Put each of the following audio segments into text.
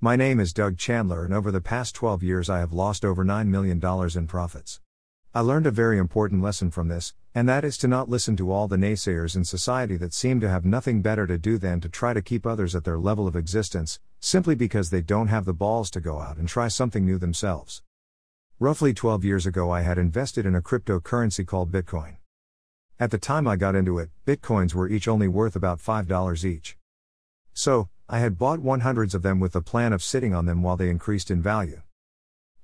My name is Doug Chandler, and over the past 12 years, I have lost over $9 million in profits. I learned a very important lesson from this, and that is to not listen to all the naysayers in society that seem to have nothing better to do than to try to keep others at their level of existence, simply because they don't have the balls to go out and try something new themselves. Roughly 12 years ago, I had invested in a cryptocurrency called Bitcoin. At the time I got into it, Bitcoins were each only worth about $5 each. So, I had bought 100s of them with the plan of sitting on them while they increased in value.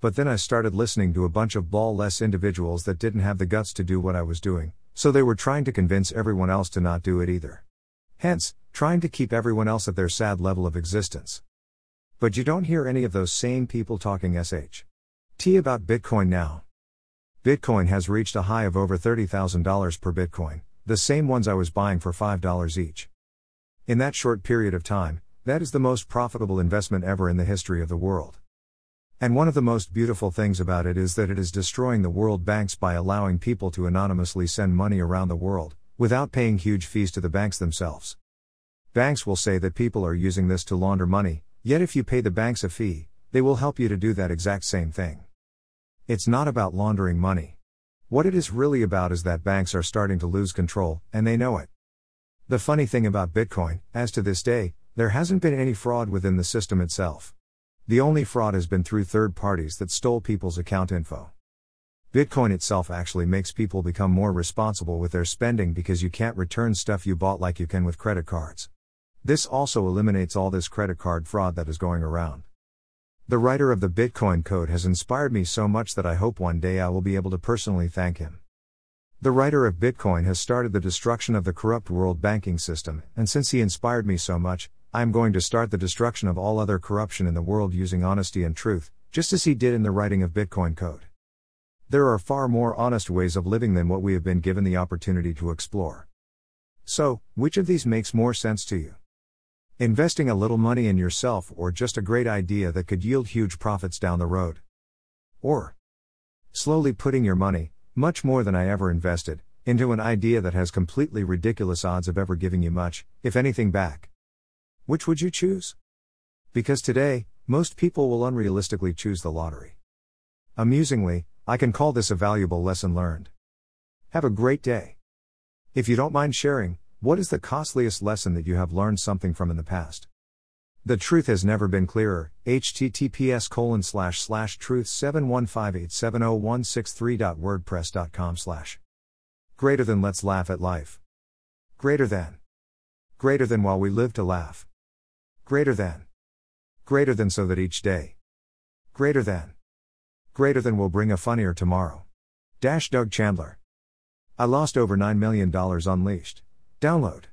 But then I started listening to a bunch of ball less individuals that didn't have the guts to do what I was doing, so they were trying to convince everyone else to not do it either. Hence, trying to keep everyone else at their sad level of existence. But you don't hear any of those same people talking SH. T about Bitcoin now. Bitcoin has reached a high of over $30,000 per Bitcoin, the same ones I was buying for $5 each. In that short period of time, that is the most profitable investment ever in the history of the world. And one of the most beautiful things about it is that it is destroying the world banks by allowing people to anonymously send money around the world, without paying huge fees to the banks themselves. Banks will say that people are using this to launder money, yet if you pay the banks a fee, they will help you to do that exact same thing. It's not about laundering money. What it is really about is that banks are starting to lose control, and they know it. The funny thing about Bitcoin, as to this day, there hasn't been any fraud within the system itself. The only fraud has been through third parties that stole people's account info. Bitcoin itself actually makes people become more responsible with their spending because you can't return stuff you bought like you can with credit cards. This also eliminates all this credit card fraud that is going around. The writer of the Bitcoin Code has inspired me so much that I hope one day I will be able to personally thank him. The writer of Bitcoin has started the destruction of the corrupt world banking system, and since he inspired me so much, I am going to start the destruction of all other corruption in the world using honesty and truth, just as he did in the writing of Bitcoin Code. There are far more honest ways of living than what we have been given the opportunity to explore. So, which of these makes more sense to you? Investing a little money in yourself or just a great idea that could yield huge profits down the road? Or slowly putting your money, much more than I ever invested, into an idea that has completely ridiculous odds of ever giving you much, if anything, back? Which would you choose? Because today, most people will unrealistically choose the lottery. Amusingly, I can call this a valuable lesson learned. Have a great day. If you don't mind sharing, what is the costliest lesson that you have learned something from in the past? The truth has never been clearer. https colon slash slash truth 715870163.wordpress.com slash. Greater than let's laugh at life. Greater than. Greater than while we live to laugh. Greater than. Greater than so that each day. Greater than. Greater than will bring a funnier tomorrow. Dash Doug Chandler. I lost over $9 million unleashed. Download.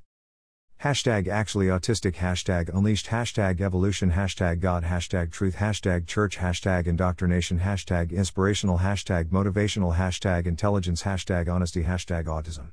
Hashtag actually autistic, hashtag unleashed, hashtag evolution, hashtag God, hashtag truth, hashtag church, hashtag indoctrination, hashtag inspirational, hashtag motivational, hashtag intelligence, hashtag honesty, hashtag autism.